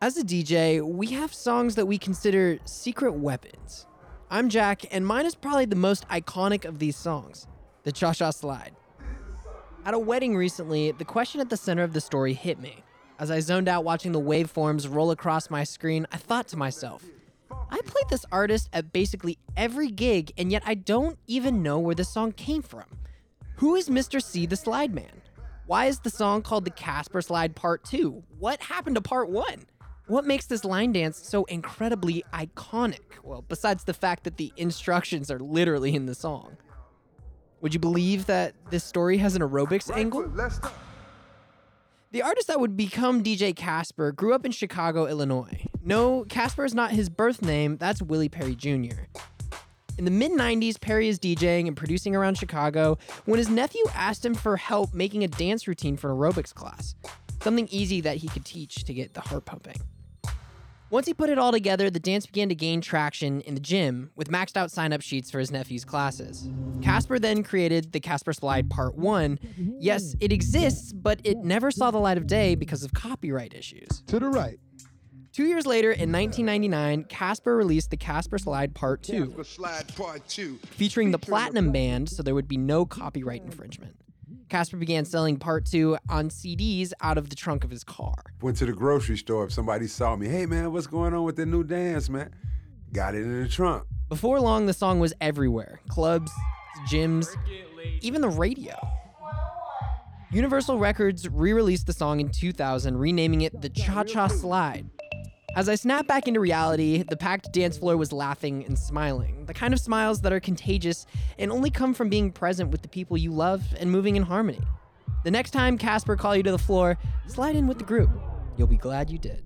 As a DJ, we have songs that we consider secret weapons. I'm Jack, and mine is probably the most iconic of these songs the Cha Cha Slide. At a wedding recently, the question at the center of the story hit me. As I zoned out watching the waveforms roll across my screen, I thought to myself, I played this artist at basically every gig, and yet I don't even know where this song came from. Who is Mr. C the Slide Man? Why is the song called the Casper Slide Part 2? What happened to Part 1? What makes this line dance so incredibly iconic? Well, besides the fact that the instructions are literally in the song. Would you believe that this story has an aerobics angle? The artist that would become DJ Casper grew up in Chicago, Illinois. No, Casper is not his birth name, that's Willie Perry Jr. In the mid 90s, Perry is DJing and producing around Chicago when his nephew asked him for help making a dance routine for an aerobics class, something easy that he could teach to get the heart pumping. Once he put it all together, the dance began to gain traction in the gym with maxed out sign up sheets for his nephew's classes. Casper then created the Casper Slide Part 1. Yes, it exists, but it never saw the light of day because of copyright issues. To the right. Two years later, in 1999, Casper released the Casper Slide Part 2, Casper Slide Part 2. featuring the Platinum Band so there would be no copyright infringement. Casper began selling Part 2 on CDs out of the trunk of his car. Went to the grocery store. If somebody saw me, hey man, what's going on with the new dance, man? Got it in the trunk. Before long, the song was everywhere clubs, gyms, even the radio. Universal Records re released the song in 2000, renaming it the Cha Cha Slide. As I snapped back into reality, the packed dance floor was laughing and smiling, the kind of smiles that are contagious and only come from being present with the people you love and moving in harmony. The next time Casper call you to the floor, slide in with the group. You'll be glad you did.